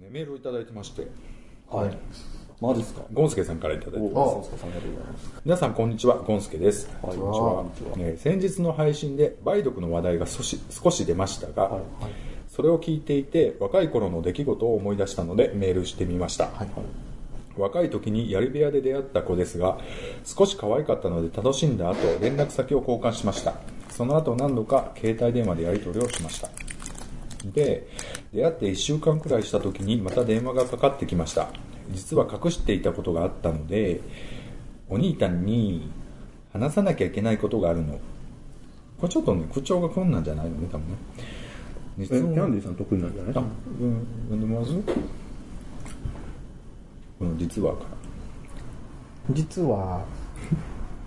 ね、メールをいただいてまして、はい。マジっすかゴンスケさんからいただいておます。そうですか、ありがとうございます。皆さん、こんにちは。ゴンスケです。はいこんにちはこんにちはえー先日の配信で梅毒の話題が少し少し出ましたが、はい。それを聞いていて、若い頃の出来事を思い出したのでメールしてみました。はい。はい。若い時に槍部屋で出会った子ですが少し可愛かったので楽しんだ後連絡先を交換しましたその後何度か携帯電話でやり取りをしました。で出会って1週間くらいした時にまた電話がかかってきました。実は隠していたことがあったのでお兄ちゃんに話さなきゃいけないことがあるの。これちょっとね口調がこんなんじゃないのね多分ね。え、実はキャンディーさん得意なんじゃない？あ、うん、読んでます？この実は。から実は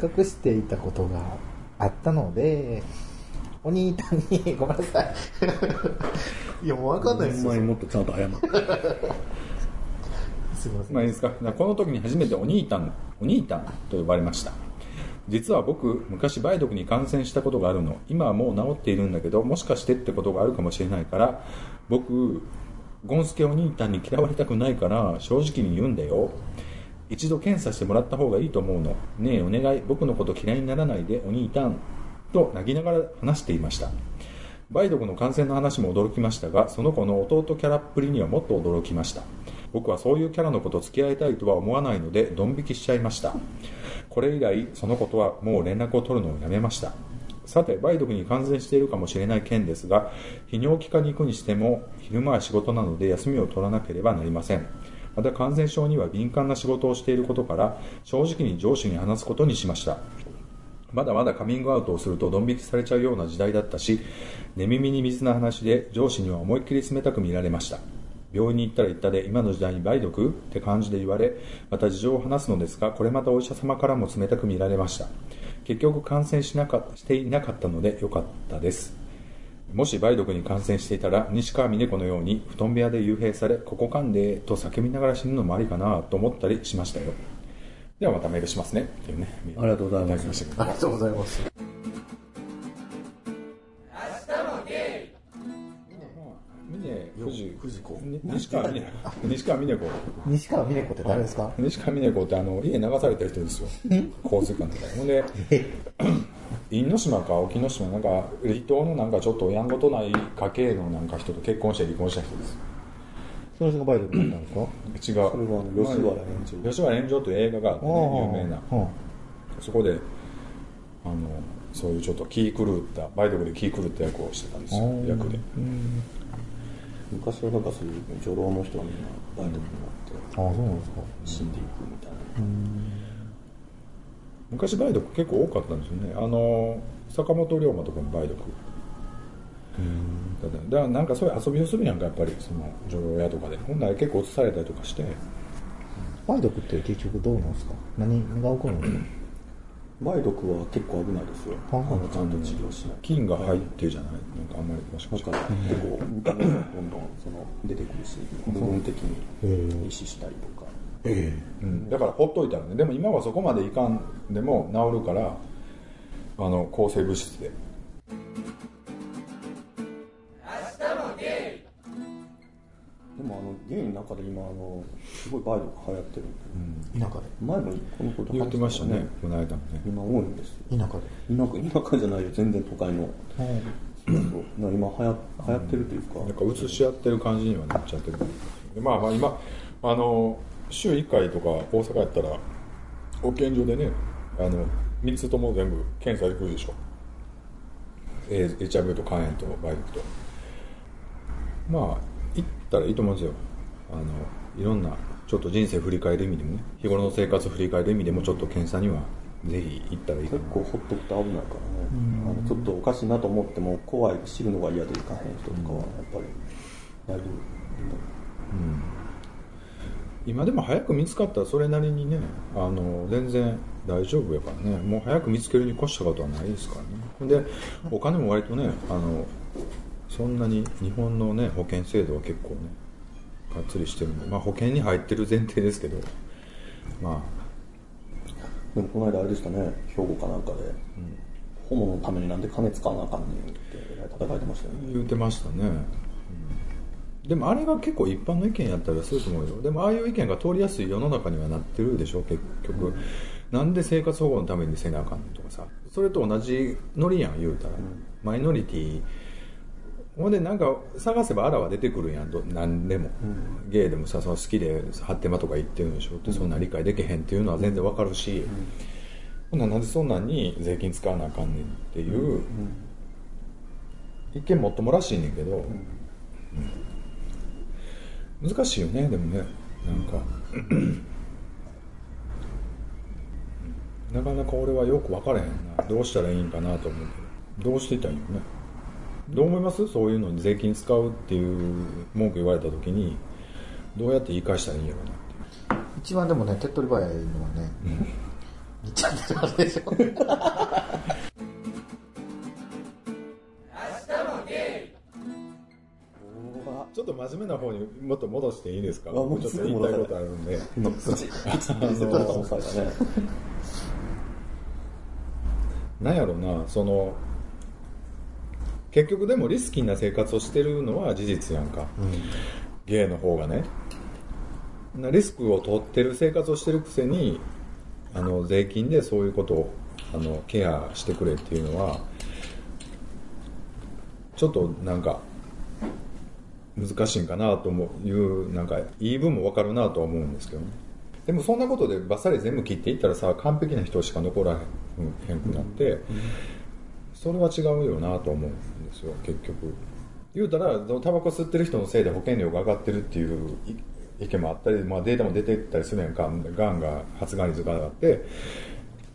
隠していたことがあったのでお兄ちゃんに ごめんなさい いやもう分かんないですよほんまにもっとちゃんと謝って。すいません、まあいいですか。この時に初めてお兄たん、お兄たんと呼ばれました。実は僕、昔梅毒に感染したことがあるの。今はもう治っているんだけど、もしかしてってことがあるかもしれないから、僕、ゴンスケお兄たんに嫌われたくないから、正直に言うんだよ。一度検査してもらった方がいいと思うの。ねえ、お願い。僕のこと嫌いにならないで、お兄たん。と泣きながら話していました。梅毒の感染の話も驚きましたがその子の弟キャラっぷりにはもっと驚きました僕はそういうキャラの子と付き合いたいとは思わないのでドン引きしちゃいましたこれ以来その子とはもう連絡を取るのをやめましたさて梅毒に感染しているかもしれない件ですが泌尿器科に行くにしても昼間は仕事なので休みを取らなければなりませんまた感染症には敏感な仕事をしていることから正直に上司に話すことにしましたまだまだカミングアウトをするとドン引きされちゃうような時代だったし、寝耳に水な話で上司には思いっきり冷たく見られました。病院に行ったら行ったで今の時代に梅毒？って感じで言われ、また事情を話すのですが、これまたお医者様からも冷たく見られました。結局感染しなかしていなかったので良かったです。もし梅毒に感染していたら、西川峰子のように布団部屋で幽閉され、ここかんでと叫びながら死ぬのもありかなと思ったりしましたよ。ではまたメールしますね。っていうね。ありがとうございます。ありがとうございます西川峰西川峰子。西川峰子って誰ですか？西川峰子ってあの家流された人ですよ。洪水館とか。ほんで因島か沖ノ島なんか離島のなんかちょっとやんごとない家系のなんか人と結婚して離婚した人ですその人がバイトになったんですか違うそれは吉原炎上吉原炎上という映画があってね有名なそこであのそういうちょっと気狂った梅毒で気狂った役をしてたんですよ役で昔はなんかそういう女郎の人はみんなバイトになってあそうなんですか死んでいくみたいな。昔梅毒結構多かったんですよね。あの坂本龍馬とかも梅毒。だからだからなんかそういう遊びをするやんかやっぱり。その女郎屋とかで。ほんなら結構移されたりとかして。梅毒って結局どうなんですか？何が起こるんですか梅毒は結構危ないですよ。ああのちゃんと治療しないと。菌が入ってるじゃない？なんかあんまり詳しくだから結構どんどんその出てくるし、部分的に壊死したりとか。えうん、だからほっといたらねでも今はそこまでいかんでも治るからあの抗生物質で。でもあのゲイの中で今あのすごい梅毒流行ってるんで、田舎で。前もこのこと言ってましたね話この間もね。今多いんです。よ田舎で。田舎田舎じゃないよ。全然都会の。そう。そ今流行流行ってるというか、なんか移し合ってる感じにはなっちゃってる。でまあまあ今あの週1回とか大阪やったら保健所でねあの3つとも全部検査できるでしょ。HIV と肝炎と梅毒と。まあ行ったらいいと思うんですよ。あのいろんなちょっと人生振り返る意味でもね日頃の生活振り返る意味でもちょっと検査にはぜひ行ったらいいかな。結構ほっとくと危ないからね、あのちょっとおかしいなと思っても怖い知るのが嫌でいかへん人とかはやっぱりだいぶ今でも早く見つかったらそれなりにねあの全然大丈夫やからね。もう早く見つけるに越したことはないですからね。でお金も割とねあのそんなに日本のね保険制度は結構ねがっつりしてるんでまあ保険に入ってる前提ですけど。までもこの間あれでしたね。兵庫かなんかで、ホモのためになんで金使わなあかんねんってえらい叩かれてましたよね。言ってましたね、うんでもあれが結構一般の意見やったらすると思うよ。でもああいう意見が通りやすい世の中にはなってるでしょ結局、なんで生活保護のためにせなあかんとかさ。それと同じノリやん言うたら、マイノリティ。ほんでなんか探せばあらは出てくるやんど何でも、ゲイでもさその好きで発展場とか行ってるんでしょ。ってそんな理解できへんっていうのは全然わかるし、ほんならなんでそんなんに税金使わなあかんねんっていう、一見もっともらしいねんけど、うん難しいよねでもね。なんか。なかなか俺はよく分からへんな。どうしたらいいんかなと思うけど。どうしていったらいいよね。どう思います？そういうのに税金使うっていう文句言われた時に。どうやって言い返したらいいんやろなって。一番でもね手っ取り早いのはね、みっちゃんってあれでしょ と真面目な方にもっと戻していいですか？あもうちょっと言いたいことあるんで。のプチプチって言ってたもんされたねなんやろなその結局でもリスキーな生活をしてるのは事実やんか、ゲイの方がね。なリスクを取ってる生活をしてるくせにあの税金でそういうことをあのケアしてくれっていうのはちょっとなんか難しいんかなというなんか言い分も分かるなとは思うんですけどね。でもそんなことでバッサリ全部切っていったらさ完璧な人しか残らへんくなって、それは違うよなと思うんですよ結局。言うたらタバコ吸ってる人のせいで保険料が上がってるっていう意見もあったり、まあ、データも出てったりするやんか。がんが発がん率が上がって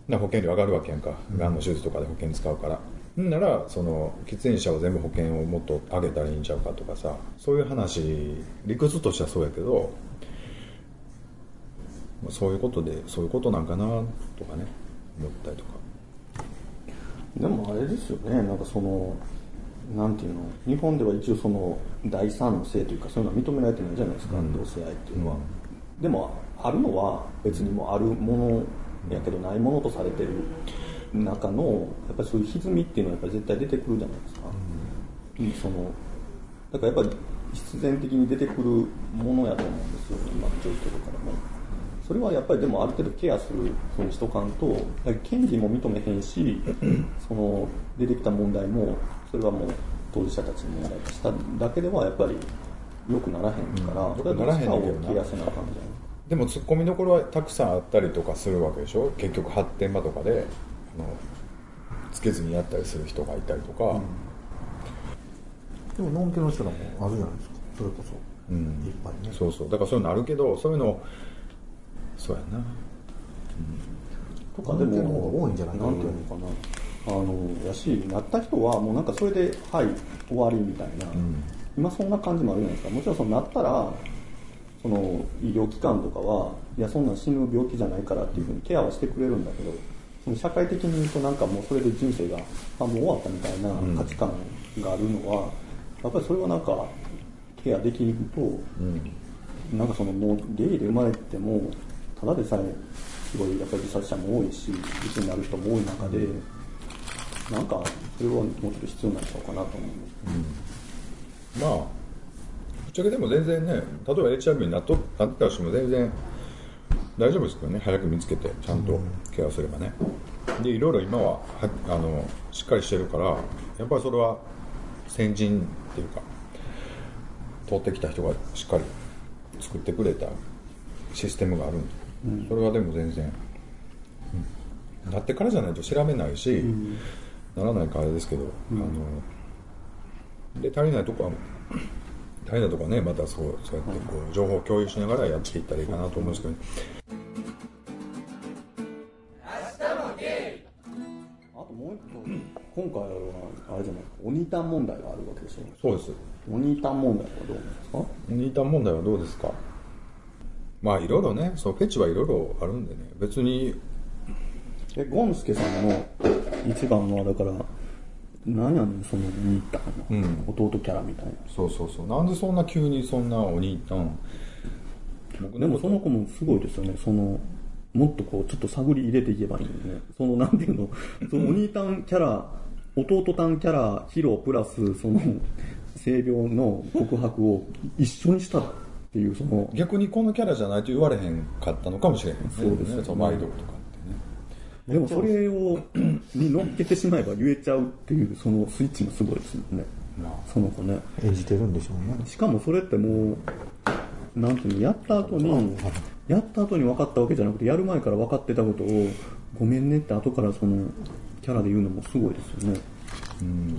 な保険料上がるわけやんか。がんの手術とかで保険使うから。ならその喫煙者を全部保険をもっと上げたらいいんちゃうかとかさそういう話理屈としてはそうやけどまあそういうことでそういうことなんかなとかね思ったりとか。でもあれですよねなんかそのなんていうの日本では一応その第三の性というかそういうのは認められてないじゃないですか、うん。同性愛っていうのは、でもあるのは別にもうあるものやけどないものとされてる中のやっぱりそういう歪みっていうのはやっぱり絶対出てくるじゃないですか、うん。そのだからやっぱり必然的に出てくるものやと思うんですよ。今の状況からも。それはやっぱりでもある程度ケアするふうにしとかんと権利も認めへんし その出てきた問題もそれはもう当事者たちに問題としただけではやっぱり良くならへんから、うん。それはどっちか良くならケアせなあかんじでもツッコミどころはたくさんあったりとかするわけでしょ？結局発展場とかでつけずにやったりする人がいたりとか、でもノンケの人らもあるじゃないですか。それこそ、うん。いっぱいね。そうそう。だからそういうのあるけどそういうのそうやな。ゃん。とかでノンケの方もが多いんじゃないかな。なんていうのかな。あのやしなった人はもうなんかそれではい終わりみたいな、ん。今そんな感じもあるじゃないですか。もちろんそのなったらその医療機関とかはいやそんなん死ぬ病気じゃないからっていうふうにケアはしてくれるんだけど社会的に言うとなんかもうそれで人生があもう終わったみたいな価値観があるのは、やっぱりそれはなんかケアできると、うん。なんかそのもうゲイで生まれてもただでさえすごいやっぱり自殺者も多いし鬱になる人も多い中で、なんかそれはもうちょっと必要なんちゃうかなと思うんです。まあぶっちゃけでも全然ね例えば HIV になっとなってた人も全然大丈夫ですけどね？早く見つけてちゃんとケアすればね。でいろいろ今ははあのしっかりしてるからやっぱりそれは先人っていうか通ってきた人がしっかり作ってくれたシステムがあるんで、それはでも全然、うん。なってからじゃないと調べないし、ならないからあれですけど、あので足りないとこは足りないとこはねまたそうそうやってこう情報を共有しながらやっていったらいいかなと思うんですけど、あ今回はあれじゃない鬼タン問題があるわけでしょ。そうです。鬼タン問題はどうですか？ニータン問題はどうですか？まあいろいろねそうフェチはいろいろあるんでね。別にえゴンスケさんの一番はだから何やねんその鬼タンの、うん。弟キャラみたいな。そうそうそう。なんでそんな急にそんなお兄たん。僕でもその子もすごいですよね。そのもっとこう、ちょっと探り入れていけばいいのね。その、なんていうの、そのお兄たんキャラ、弟たんキャラ、ヒロプラス、その、性病の告白を一緒にしたっていう、その、逆にこのキャラじゃないと言われへんかったのかもしれへんねそうですよねその梅毒とかってねでもそれを、に乗っけてしまえば言えちゃうっていう、そのスイッチもすごいですよね。その子ね。演じてるんでしょうね。しかもそれってもう、なんていうの、やった後に、やった後に分かったわけじゃなくて、やる前から分かってたことを、ごめんねって後からその、キャラで言うのもすごいですよね。梅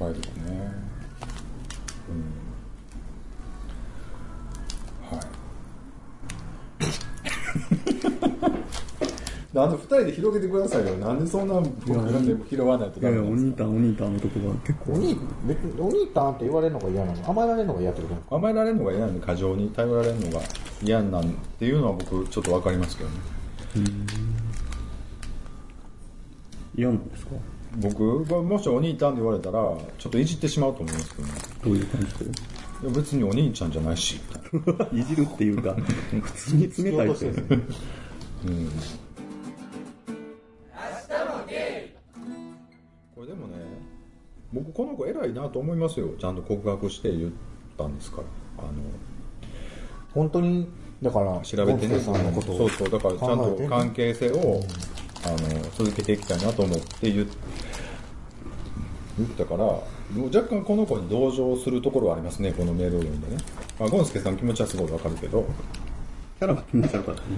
毒ねうん。はいなんで二人で広げてくださいよ。なんでそんな僕らでも拾わないといやいや、おダメなんですか？兄たん、お兄たんのとこが結構、お兄、別にお兄たんって言われるのが嫌なの？甘えられるのが嫌ってことなの甘えられるのが嫌なんで過剰に頼られるのが嫌なんっていうのは僕ちょっとわかりますけどね嫌なんですか？僕がもしお兄ちゃんって言われたらちょっといじってしまうと思いますけどね。どういう感じでいや別にお兄ちゃんじゃないし。いじるっていうか、普通に冷たいって。これでもね僕この子偉いなと思いますよ。ちゃんと告白して言ったんですから。あの本当に、だから、調べてね。さんのことをそうそう。だからちゃんと関係性を、あの続けていきたいなと思って言っ言ったからもう若干この子に同情するところはありますねこのメールを読んでね、まあ、ゴンスケさんの気持ちはすごいわかるけどキャラが気持ち悪かったね。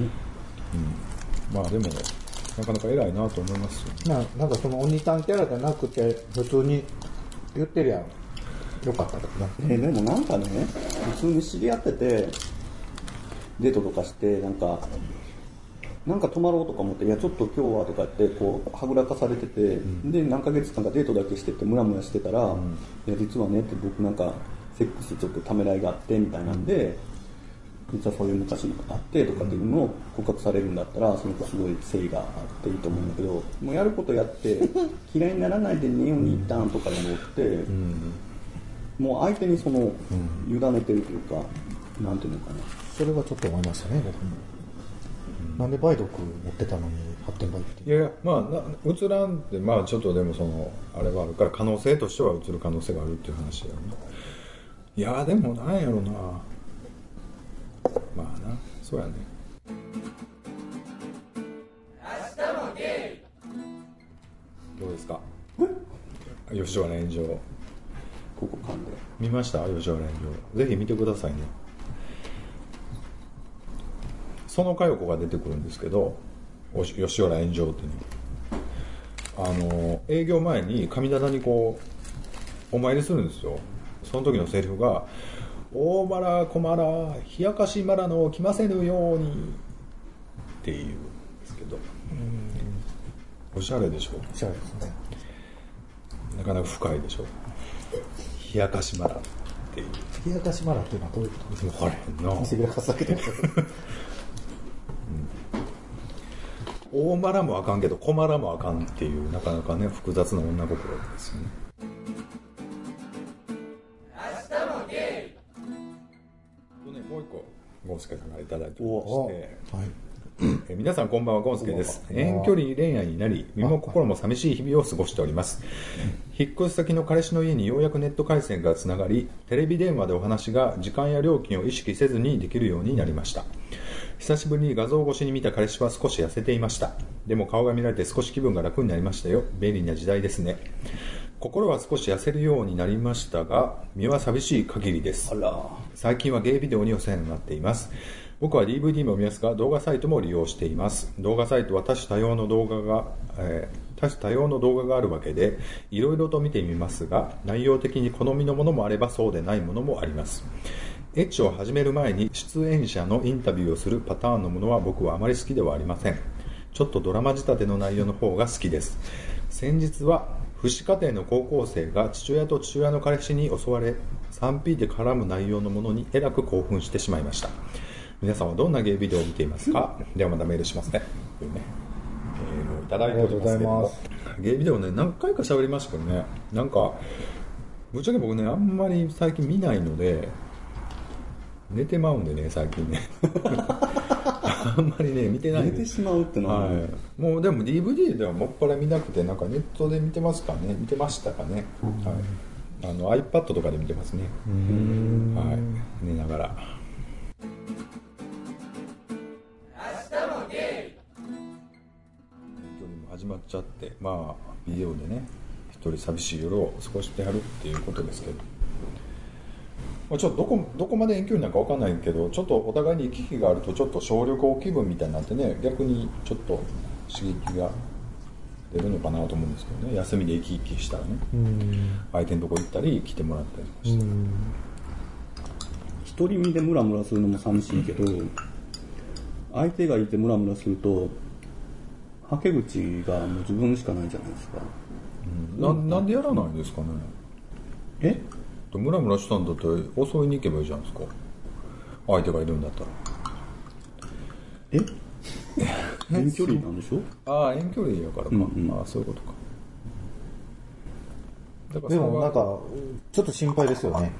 まあでもなかなか偉いなと思いますよななんかそのお兄さんキャラじゃなくて、普通に言ってりゃよかったけどな。えでもなんかね、普通に知り合ってて、デートとかして、なんか、なんか泊まろうとか思って、いや、ちょっと今日はとかって、こう、はぐらかされてて、で、何ヶ月間かデートだけしてて、ムラムラしてたら、いや、実はねって僕なんか、セックスちょっとためらいがあって、みたいなんで、実はそういう昔のあってとかっていうのを告白されるんだったら、その子すごい誠意があっていいと思うんだけど、もうやることやって、嫌いにならないでね、お兄たんとかでもって、もう相手にその、委ねてるというか、なんていうのかな。それはちょっと思いましたね、僕も。なんで梅毒持ってたのに発展梅っていやいやまあな映らんってまあちょっとでもそのあれはあるから可能性としては映る可能性があるっていう話だよねいやでもなんやろな。まあなそうやね。どうですか？吉原炎上。ここ噛んで。見ました？吉原炎上。ぜひ見てくださいね園佳代子が出てくるんですけどおし吉原炎上っていうのあの営業前に神棚にこうお参りするんですよ。その時のセリフが「大マラ小マラ冷やかしマラの来ませぬように」っていうんですけど。おしゃれでしょおしゃれですね。なかなか深いでしょ冷やかしマラっていう。冷やかしマラっていうのはどういうことですか？分からへんな大マラもあかんけど小マラもあかんっていうなかなかね複雑な女心ですよね。とねもう一個ゴンスケさんからいただいておりまして。はい。えー皆さんこんばんはゴンスケです。遠距離恋愛になり身も心も寂しい日々を過ごしております。引っ越し先の彼氏の家にようやくネット回線がつながりテレビ電話でお話が時間や料金を意識せずにできるようになりました久しぶりに画像越しに見た彼氏は少し痩せていました。でも顔が見られて少し気分が楽になりましたよ。便利な時代ですね。心は少し痩せるようになりましたが身は寂しい限りです。最近はゲイビデオにお世話になっています。僕は DVD も見ますが動画サイトも利用しています。動画サイトは多種多様の動画が、えー多種多様の動画があるわけでいろいろと見てみますが内容的に好みのものもあればそうでないものもありますエッチを始める前に出演者のインタビューをするパターンのものは僕はあまり好きではありません。ちょっとドラマ仕立ての内容の方が好きです。先日は父子家庭の高校生が父親と父親の彼氏に襲われ 3P で絡む内容のものにえらく興奮してしまいました。皆さんはどんなゲイビデオを見ていますか？ではまたメールしますね。というねメールをいただいておりますけどありがとうもございゲイビデオね何回か喋りましたけどね。なんかぶっちゃけ僕ねあんまり最近見ないので寝てまうんでね最近ね。あ あんまりね見てない。寝てしまうってのは、はい、もうでも DVD ではもっぱら見なくてなんかネットで見てますかね。見てましたかね、はい、あの iPad とかで見てますね、はい、寝ながら。始まっちゃってまあビデオでね一人寂しい夜を過ごしてやるっていうことですけどまあちょっとどこどこまで遠距離なんかわかんないけどちょっとお互いに行き来があるとちょっと小旅行気分みたいになってね逆にちょっと刺激が出るのかなと思うんですけどね。休みで行き来したらね。相手のとこ行ったり来てもらったりとかして、独り身でムラムラするのも寂しいけど相手がいてムラムラするとはけ口がもう自分しかないじゃないですか。ななんでやらないんですかね。え？ムラムラしたんだったら襲いに行けばいいじゃないですか。相手がいるんだったら。え？遠距離なんでしょ？ああ遠距離やからか、うんうん。ああそういうことか。でもなんかちょっと心配ですよね、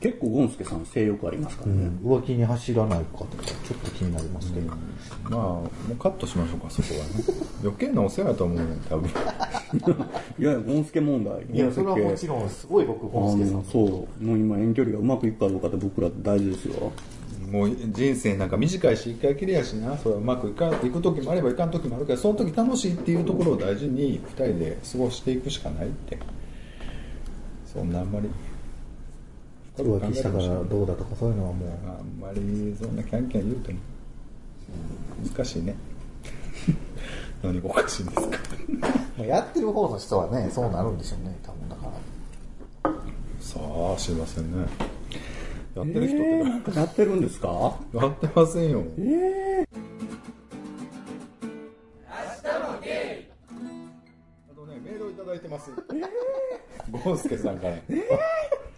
結構ゴンスケさん性欲ありますからね、浮気に走らないかとかちょっと気になりますけど、まあもうカットしましょうかそこはね。余計なお世話だと思うね多分。いやいやゴンスケ問題いやそれはもちろんろんすごい僕ゴンスケさんそう。もう今遠距離がうまくいくかどうかって僕ら大事ですよ。もう人生なんか短いし一回きりやしなそれはうまくいかいく時もあればいかん時もあるけどその時楽しいっていうところを大事に2人で過ごしていくしかないって。そんなあんまり浮気したからどうだとかそういうのはもう。あんまりそんなキャンキャン言うても。難しいね。何がおかしいんですか。まあやってる方の人はねそうなるんでしょうね。多分だから。さあ知りませんね。やってる人って。えー、なんかやってるんですか？やってませんよ。あとねメールをいただいてます。ゴンスケさんから、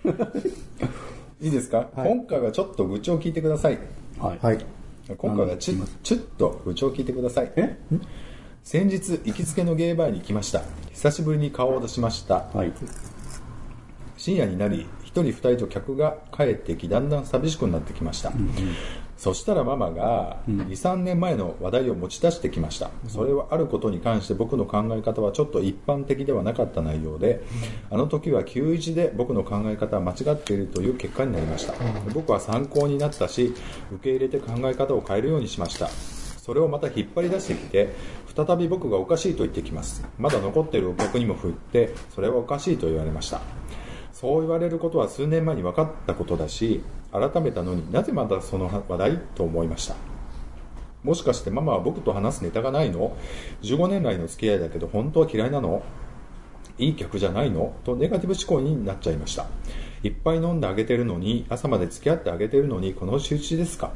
いいですか、今回はちょっと愚痴を聞いてください。はい、はい。今回はちょっと愚痴を聞いてください。え？先日行きつけのゲーバーに来ました。久しぶりに顔を出しました。はい。深夜になり一人二人と客が帰ってきだんだん寂しくなってきました、そしたらママが23年前の話題を持ち出してきました。それはあることに関して僕の考え方はちょっと一般的ではなかった内容であの時は91で僕の考え方は間違っているという結果になりました。僕は参考になったし受け入れて考え方を変えるようにしました。それをまた引っ張り出してきて再び僕がおかしいと言ってきます。まだ残っているお客にも振ってそれはおかしいと言われましたそう言われることは数年前に分かったことだし改めたのになぜまだその話題と思いました。もしかしてママは僕と話すネタがないの？15年来の付き合いだけど本当は嫌いなの？いい客じゃないの？とネガティブ思考になっちゃいました。いっぱい飲んであげてるのに朝まで付き合ってあげてるのにこの仕打ちですか？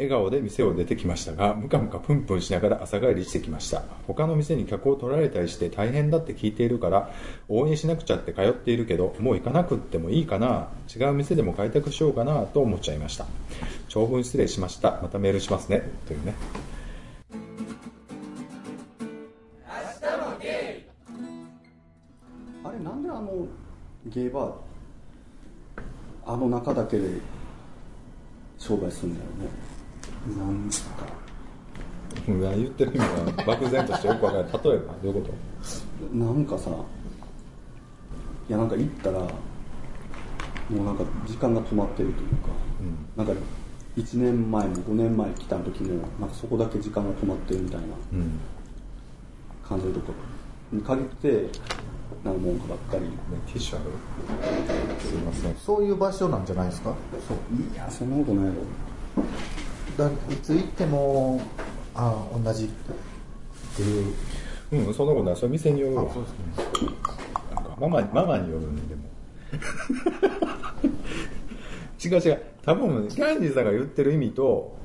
笑顔で店を出てきましたがムカムカプンプンしながら朝帰りしてきました。他の店に客を取られたりして大変だって聞いているから応援しなくちゃって通っているけどもう行かなくってもいいかな。違う店でも開拓しようかなと思っちゃいました。長文失礼しました。またメールしますね。というね。あれなんであのゲーバーあの中だけで商売するんだよね。なんか。うん言ってる意味は漠然としてよくわからない例えばどういうこと？なんかさいやなんか行ったらもうなんか時間が止まってるというか、なんか1年前も5年前来た時もなんかそこだけ時間が止まってるみたいなうん。感じるとこ。に限ってなんか文句ばっかり。ねティッシュあるすいません。そういう場所なんじゃないですか？そう。いやそんなことないやろだいつ行ってもああ同じっていううんそんなことないそれ店によるわあそうですね。なんかママママによるんでも。違う違う。多分キャンディーさんが言ってる意味と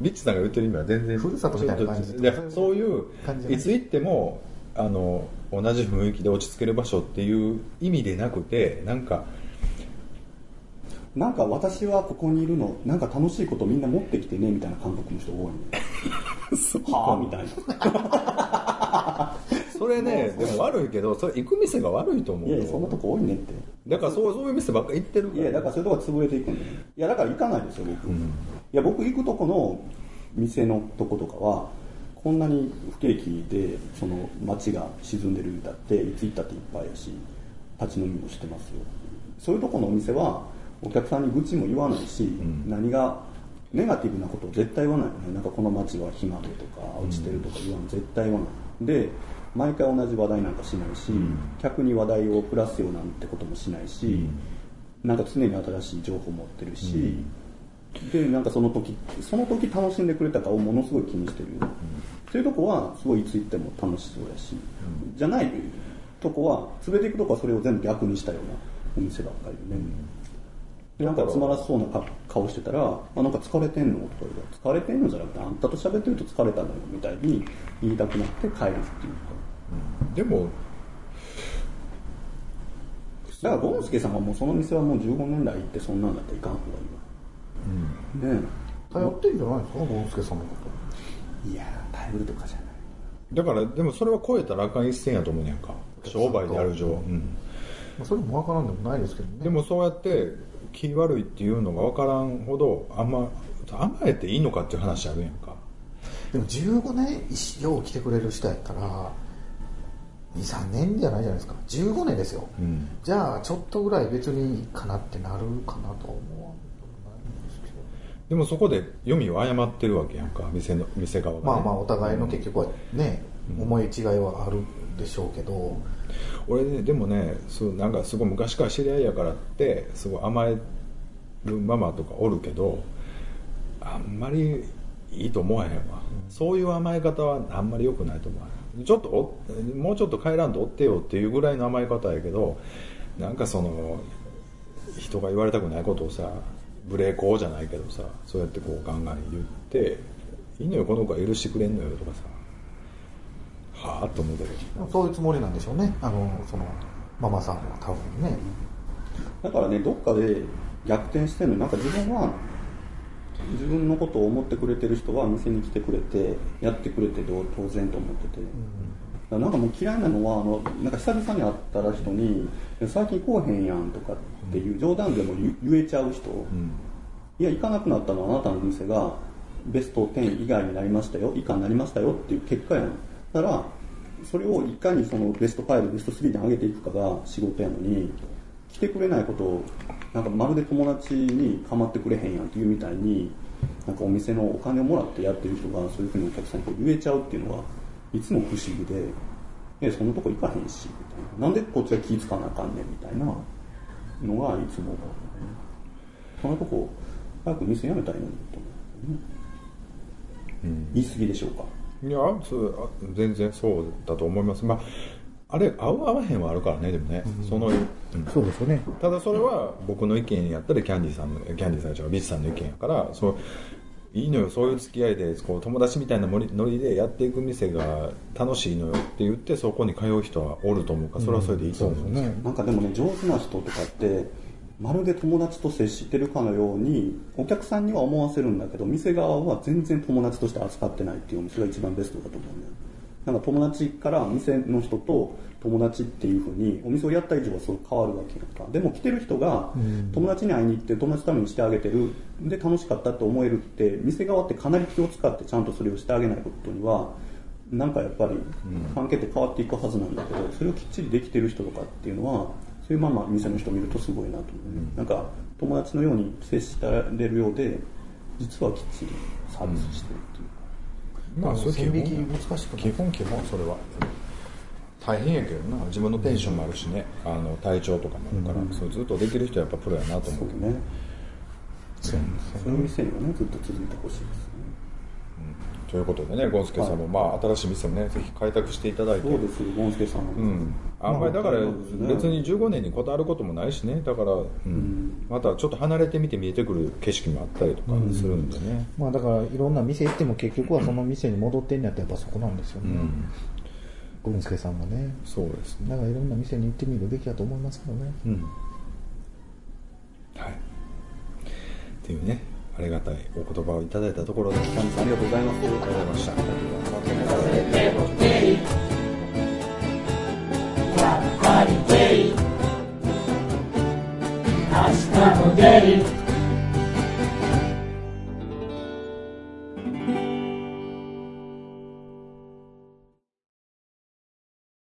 リッチさんが言ってる意味は全然。ふるさとみたいな感じでそういういつ行ってもあの同じ雰囲気で落ち着ける場所っていう意味でなくてなんかなんか私はここにいるのなんか楽しいことみんな持ってきてねみたいな感覚の人多いねはあみたいな。それねでも悪いけどそれ行く店が悪いと思うよ。いやいやそんなとこ多いねって。だからそうそういう店ばっか行ってるから。いやだからそういうとこ潰れていくんだよいやだから行かないですよ僕、いや僕行くとこの店のとことかはこんなに不景気でその街が沈んでるだっていつ行ったっていっぱいやし立ち飲みもしてますよ。そういうとこのお店はお客さんに愚痴も言わないし、何がネガティブなことを絶対言わないよね。なんかこの街は暇でとか落ちてるとか言わない、絶対言わない。で毎回同じ話題なんかしないし、客に話題をプラスようなんてこともしないし、なんか常に新しい情報持ってるし、でなんかその時その時楽しんでくれたかをものすごい気にしてるよ、そういうとこはすごいいつ行っても楽しそうやし、じゃないとこは連れて行くとこはそれを全部逆にしたようなお店ばっかりでね、でなんかつまらそうなか顔してたら「あなんか疲れてんの?」とか言うから疲れてんの？じゃなくてあんたと喋ってると疲れたのよみたいに言いたくなって帰るっていうか。でもだからゴンスケさんはもうその店はもう15年来行ってそんなんだったらいかん方がいいわ、ね頼ってんじゃないですかゴンスケさんのこと。えいやー頼るとかじゃない。だからでもそれは超えたらあかん一線やと思うねんか。商売である上、うん。まあそれもわからんでもないですけどね。でもそうやって気悪いっていうのが分からんほど甘甘えていいのかっていう話あるやんか。でも15年よう来てくれる人やったら23年じゃないじゃないですか。15年ですよ、うん。じゃあちょっとぐらい別にいいかなってなるかなと思わんでもそこで読みを誤ってるわけやんか店の店側が、ね、まあまあお互いの結局はね、思い違いはあるでしょうけど、俺ねでもねそうなんかすごい昔から知り合いやからってすごい甘えるママとかおるけどあんまりいいと思わへんわ、そういう甘え方はあんまり良くないと思わへん。ちょっとおもうちょっと帰らんとおってよっていうぐらいの甘え方やけどなんかその人が言われたくないことをさ無礼講じゃないけどさそうやってこうガンガン言って「いいのよこの子は許してくれんのよ」とかさ。はあと思うけ。どそういうつもりなんでしょうね。あのそのママさんは多分ね。だからねどっかで逆転してる。のなんか自分は自分のことを思ってくれてる人は店に来てくれてやってくれてどう当然と思ってて、だからなんかもう嫌いなのはあのなんか久々に会ったら人に「最近来おへんやん」とかっていう冗談でも言言えちゃう人、いや行かなくなったのはあなたの店がベスト10以外になりましたよ以下になりましたよっていう結果やのだからそれをいかにそのベスト5ベスト3に上げていくかが仕事やのに来てくれないことをなんかまるで友達に構ってくれへんやんっていうみたいになんかお店のお金をもらってやってる人がそういうふうにお客さんにこう言えちゃうっていうのはいつも不思議で「えそんなとこ行かへんし」みたいな「なんでこっちが気ぃ使わなあかんねん」みたいなのがいつもそんなとこ早く店辞めたらいいのにと思う、ね。言い過ぎでしょうかいや全然そうだと思います。まああれ合う合わへんはあるからねでもね、その、うん。そうですよね。ただそれは僕の意見やったらキャンディーさんのキャンディーさんじゃビッチさんの意見やからそういいのよ。そういう付き合いでこう友達みたいなノリでやっていく店が楽しいのよって言ってそこに通う人はおると思うからそれはそれでいいと思うんですよ、ね。なんかでもね上手な人とかってまるで友達と接してるかのようにお客さんには思わせるんだけど店側は全然友達として扱ってないっていうお店が一番ベストだと思うんだよ。なんか友達から店の人と友達っていうふうにお店をやった以上はそう変わるわけやんか。でも来てる人が友達に会いに行って友達のためにしてあげてる。で楽しかったと思えるって店側ってかなり気を使ってちゃんとそれをしてあげないことにはなんかやっぱり関係って変わっていくはずなんだけどそれをきっちりできてる人とかっていうのはそういうまま店の人を見るとすごいなと思う。ね、なんか友達のように接してれるようで実はきっちりサービスしてるっていうか、まあそれ基線引き本難しくない。基本基本それは。大変やけどな。自分のテンションもあるしね。あの体調とかもあるから、そうずっとできる人はやっぱプロやなと思うけど。ね。そういう店にはねずっと続いてほしいです。ねということでねゴンスケさんも、まあ新しい店もねぜひ開拓していただいて。そうですよゴンスケさん、うん、あんまりだから別に15年に断ることもないしねだから、うん。またちょっと離れてみて見えてくる景色もあったりとかするんでね、まあだからいろんな店行っても結局はその店に戻ってんのやったらやっぱそこなんですよね、ゴンスケさんがね。そうですね。だからいろんな店に行ってみるべきだと思いますけどね。うん。はい。っていうねありがたいお言葉をいただいたところでキャンディさんありがとうございます。ありがとうございました明日も出る